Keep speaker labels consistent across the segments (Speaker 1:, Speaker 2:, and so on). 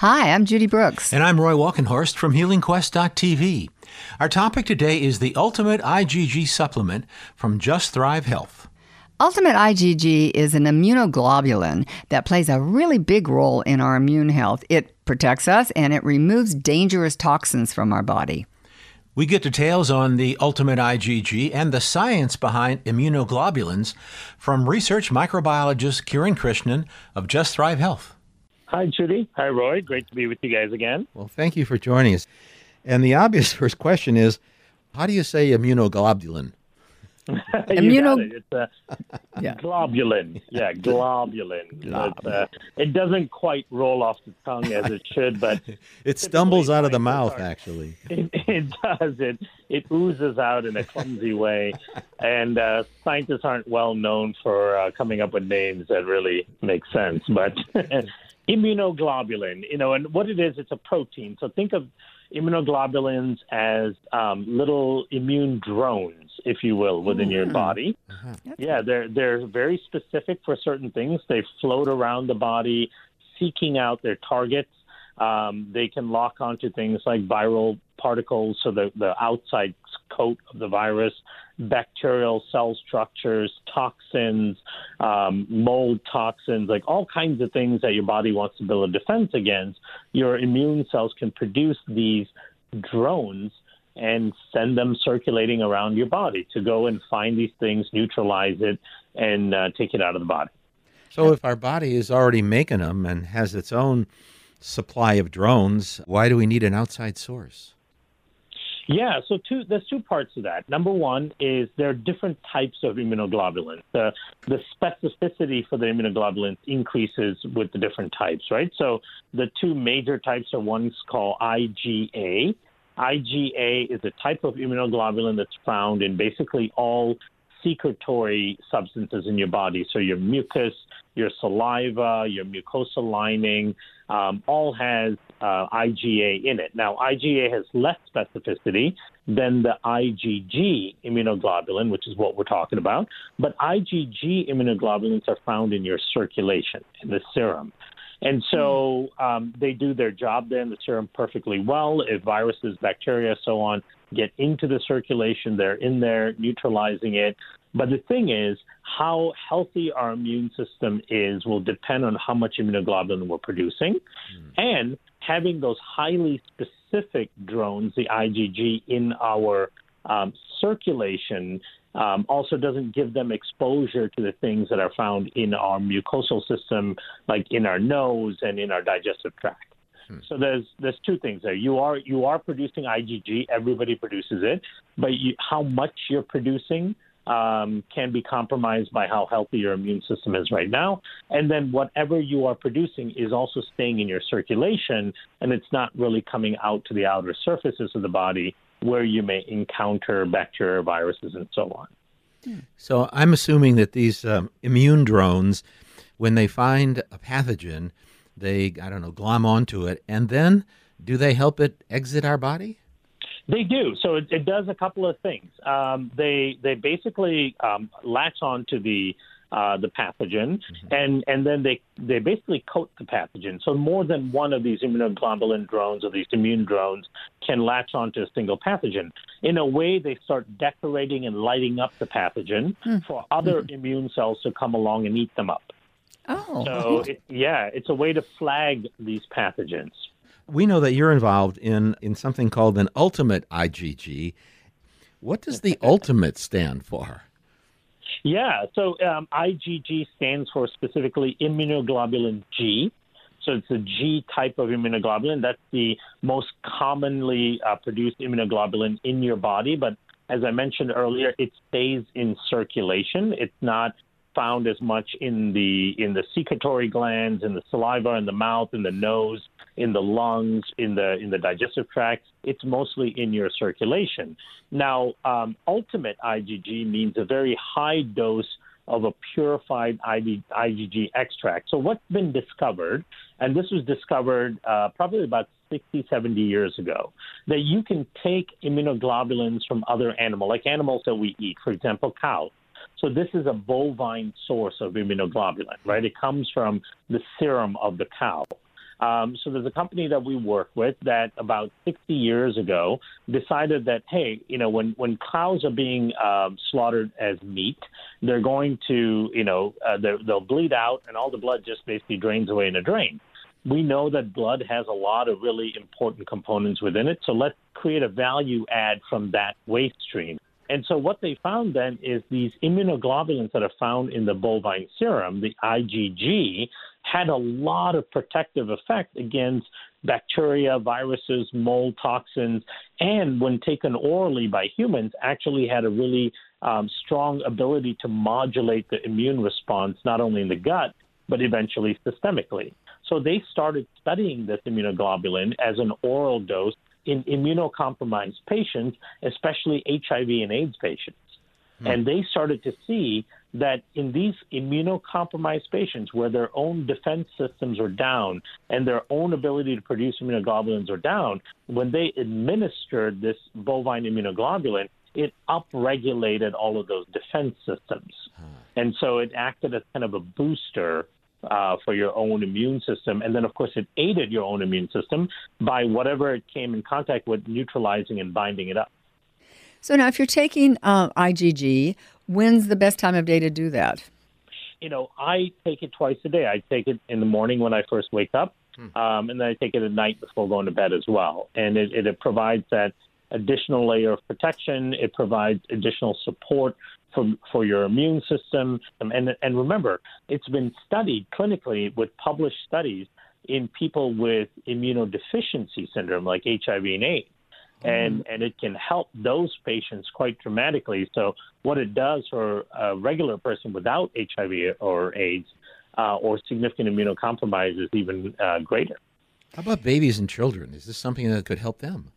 Speaker 1: Hi, I'm Judy Brooks.
Speaker 2: And I'm Roy Walkenhorst from HealingQuest.tv. Our topic today is the Ultimate IgG supplement from Just Thrive Health.
Speaker 1: Ultimate IgG is an immunoglobulin that plays a really big role in our immune health. It protects us and it removes dangerous toxins from our body.
Speaker 2: We get details on the Ultimate IgG and the science behind immunoglobulins from research microbiologist Kiran Krishnan of Just Thrive Health.
Speaker 3: Hi, Judy. Hi, Roy. Great to be with you guys again.
Speaker 4: Well, thank you for joining us. And the obvious first question is how do you say immunoglobulin?
Speaker 1: Immuno-
Speaker 3: it. It's a
Speaker 1: Yeah.
Speaker 3: globulin. Yeah, globulin. It's, uh, it doesn't quite roll off the tongue as it should, but
Speaker 4: It stumbles out of the mouth,
Speaker 3: are-
Speaker 4: actually.
Speaker 3: it, it does. It it oozes out in a clumsy way, and uh, scientists aren't well known for uh, coming up with names that really make sense. But immunoglobulin, you know, and what it is, it's a protein. So think of immunoglobulins as um, little immune drones, if you will, within your body. Yeah, they're they're very specific for certain things. They float around the body, seeking out their targets. Um, they can lock onto things like viral particles, so the the outside coat of the virus, bacterial cell structures, toxins, um, mold toxins, like all kinds of things that your body wants to build a defense against. Your immune cells can produce these drones and send them circulating around your body to go and find these things, neutralize it, and uh, take it out of the body.
Speaker 4: So, if our body is already making them and has its own supply of drones, why do we need an outside source?
Speaker 3: Yeah, so two, there's two parts to that. Number one is there are different types of immunoglobulins. The, the specificity for the immunoglobulins increases with the different types, right? So the two major types are one's called IgA. IgA is a type of immunoglobulin that's found in basically all secretory substances in your body. So your mucus, your saliva, your mucosal lining, um, all has uh, IgA in it. Now, IgA has less specificity than the IgG immunoglobulin, which is what we're talking about. But IgG immunoglobulins are found in your circulation, in the serum. And so um, they do their job then, the serum perfectly well. If viruses, bacteria, so on get into the circulation, they're in there neutralizing it. But the thing is, how healthy our immune system is will depend on how much immunoglobulin we're producing. And having those highly specific drones, the IgG, in our um, circulation um, also doesn't give them exposure to the things that are found in our mucosal system, like in our nose and in our digestive tract. So there's there's two things there. You are you are producing IgG. Everybody produces it, but you, how much you're producing um, can be compromised by how healthy your immune system is right now. And then whatever you are producing is also staying in your circulation, and it's not really coming out to the outer surfaces of the body where you may encounter bacteria, viruses, and so on.
Speaker 4: So, I'm assuming that these um, immune drones, when they find a pathogen, they, I don't know, glom onto it, and then do they help it exit our body?
Speaker 3: They do. So it, it does a couple of things. Um, they they basically um, latch on to the uh, the pathogen, mm-hmm. and and then they they basically coat the pathogen. So more than one of these immunoglobulin drones or these immune drones can latch onto a single pathogen. In a way, they start decorating and lighting up the pathogen hmm. for other hmm. immune cells to come along and eat them up.
Speaker 1: Oh,
Speaker 3: So it, yeah, it's a way to flag these pathogens.
Speaker 4: We know that you're involved in, in something called an ultimate IgG. What does the ultimate stand for?
Speaker 3: Yeah, so um, IgG stands for specifically immunoglobulin G. So it's a G type of immunoglobulin. That's the most commonly uh, produced immunoglobulin in your body. But as I mentioned earlier, it stays in circulation. It's not found as much in the in the secretory glands, in the saliva, in the mouth, in the nose, in the lungs, in the in the digestive tract. It's mostly in your circulation. Now, um, ultimate IgG means a very high dose of a purified IgG extract. So what's been discovered, and this was discovered uh, probably about 60, 70 years ago, that you can take immunoglobulins from other animals, like animals that we eat, for example, cows. So this is a bovine source of immunoglobulin, right? It comes from the serum of the cow. Um, so there's a company that we work with that about 60 years ago decided that hey, you know, when when cows are being um, slaughtered as meat, they're going to, you know, uh, they'll bleed out, and all the blood just basically drains away in a drain. We know that blood has a lot of really important components within it, so let's create a value add from that waste stream. And so what they found then is these immunoglobulins that are found in the bovine serum, the IgG, had a lot of protective effect against bacteria, viruses, mold toxins, and when taken orally by humans, actually had a really um, strong ability to modulate the immune response, not only in the gut, but eventually systemically. So they started studying this immunoglobulin as an oral dose in immunocompromised patients, especially HIV and AIDS patients. Hmm. And they started to see that in these immunocompromised patients where their own defense systems are down and their own ability to produce immunoglobulins are down, when they administered this bovine immunoglobulin, it upregulated all of those defense systems. Hmm. And so it acted as kind of a booster uh, for your own immune system. And then, of course, it aided your own immune system by whatever it came in contact with, neutralizing and binding it up.
Speaker 1: So now, if you're taking uh, IgG, when's the best time of day to do that?
Speaker 3: You know, I take it twice a day. I take it in the morning when I first wake up, hmm. um, and then I take it at night before going to bed as well. And it, it, it provides that additional layer of protection. It provides additional support for, for your immune system. And, and remember, it's been studied clinically with published studies in people with immunodeficiency syndrome like HIV and AIDS. And, mm. and it can help those patients quite dramatically. So, what it does for a regular person without HIV or AIDS uh, or significant immunocompromise is even uh, greater.
Speaker 4: How about babies and children? Is this something that could help them?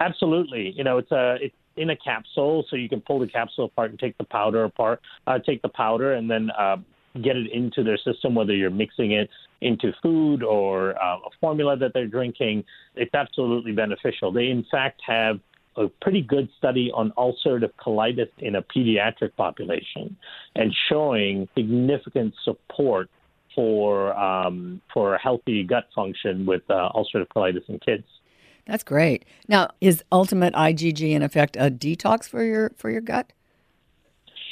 Speaker 3: Absolutely. You know, it's a it's in a capsule, so you can pull the capsule apart and take the powder apart, uh, take the powder, and then uh, get it into their system. Whether you're mixing it into food or uh, a formula that they're drinking, it's absolutely beneficial. They, in fact, have a pretty good study on ulcerative colitis in a pediatric population, and showing significant support for um, for healthy gut function with uh, ulcerative colitis in kids.
Speaker 1: That's great. Now, is Ultimate IgG in effect a detox for your for your gut?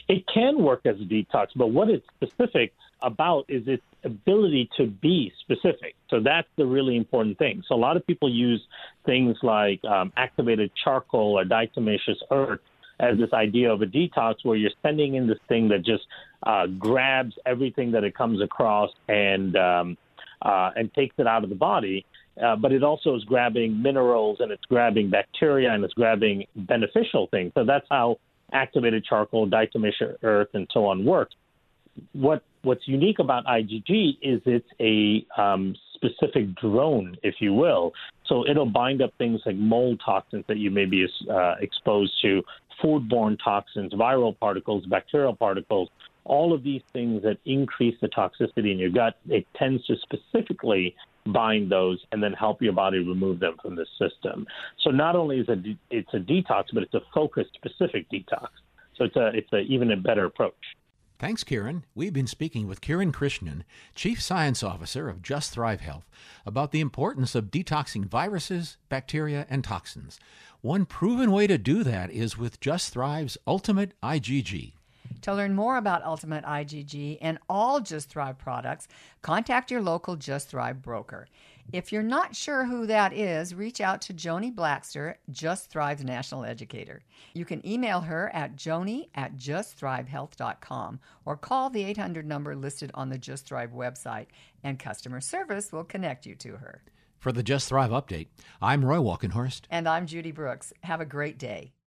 Speaker 3: It can work as a detox, but what it's specific about is its ability to be specific. So that's the really important thing. So a lot of people use things like um, activated charcoal or diatomaceous earth as this idea of a detox where you're sending in this thing that just uh, grabs everything that it comes across and um, uh, and takes it out of the body. Uh, but it also is grabbing minerals and it's grabbing bacteria and it's grabbing beneficial things. So that's how activated charcoal, diatomaceous earth, and so on work. What what's unique about IgG is it's a um, specific drone, if you will. So it'll bind up things like mold toxins that you may be uh, exposed to, foodborne toxins, viral particles, bacterial particles, all of these things that increase the toxicity in your gut. It tends to specifically bind those and then help your body remove them from the system. So not only is it it's a detox, but it's a focused, specific detox. So it's a it's a even a better approach.
Speaker 2: Thanks, Kiran. We've been speaking with Kiran Krishnan, Chief Science Officer of Just Thrive Health, about the importance of detoxing viruses, bacteria, and toxins. One proven way to do that is with Just Thrive's Ultimate IgG.
Speaker 1: To learn more about Ultimate IgG and all Just Thrive products, contact your local Just Thrive broker. If you're not sure who that is, reach out to Joni Blackster, Just Thrive's national educator. You can email her at joni at justthrivehealth.com or call the 800 number listed on the Just Thrive website, and customer service will connect you to her.
Speaker 2: For the Just Thrive update, I'm Roy Walkenhorst.
Speaker 1: And I'm Judy Brooks. Have a great day.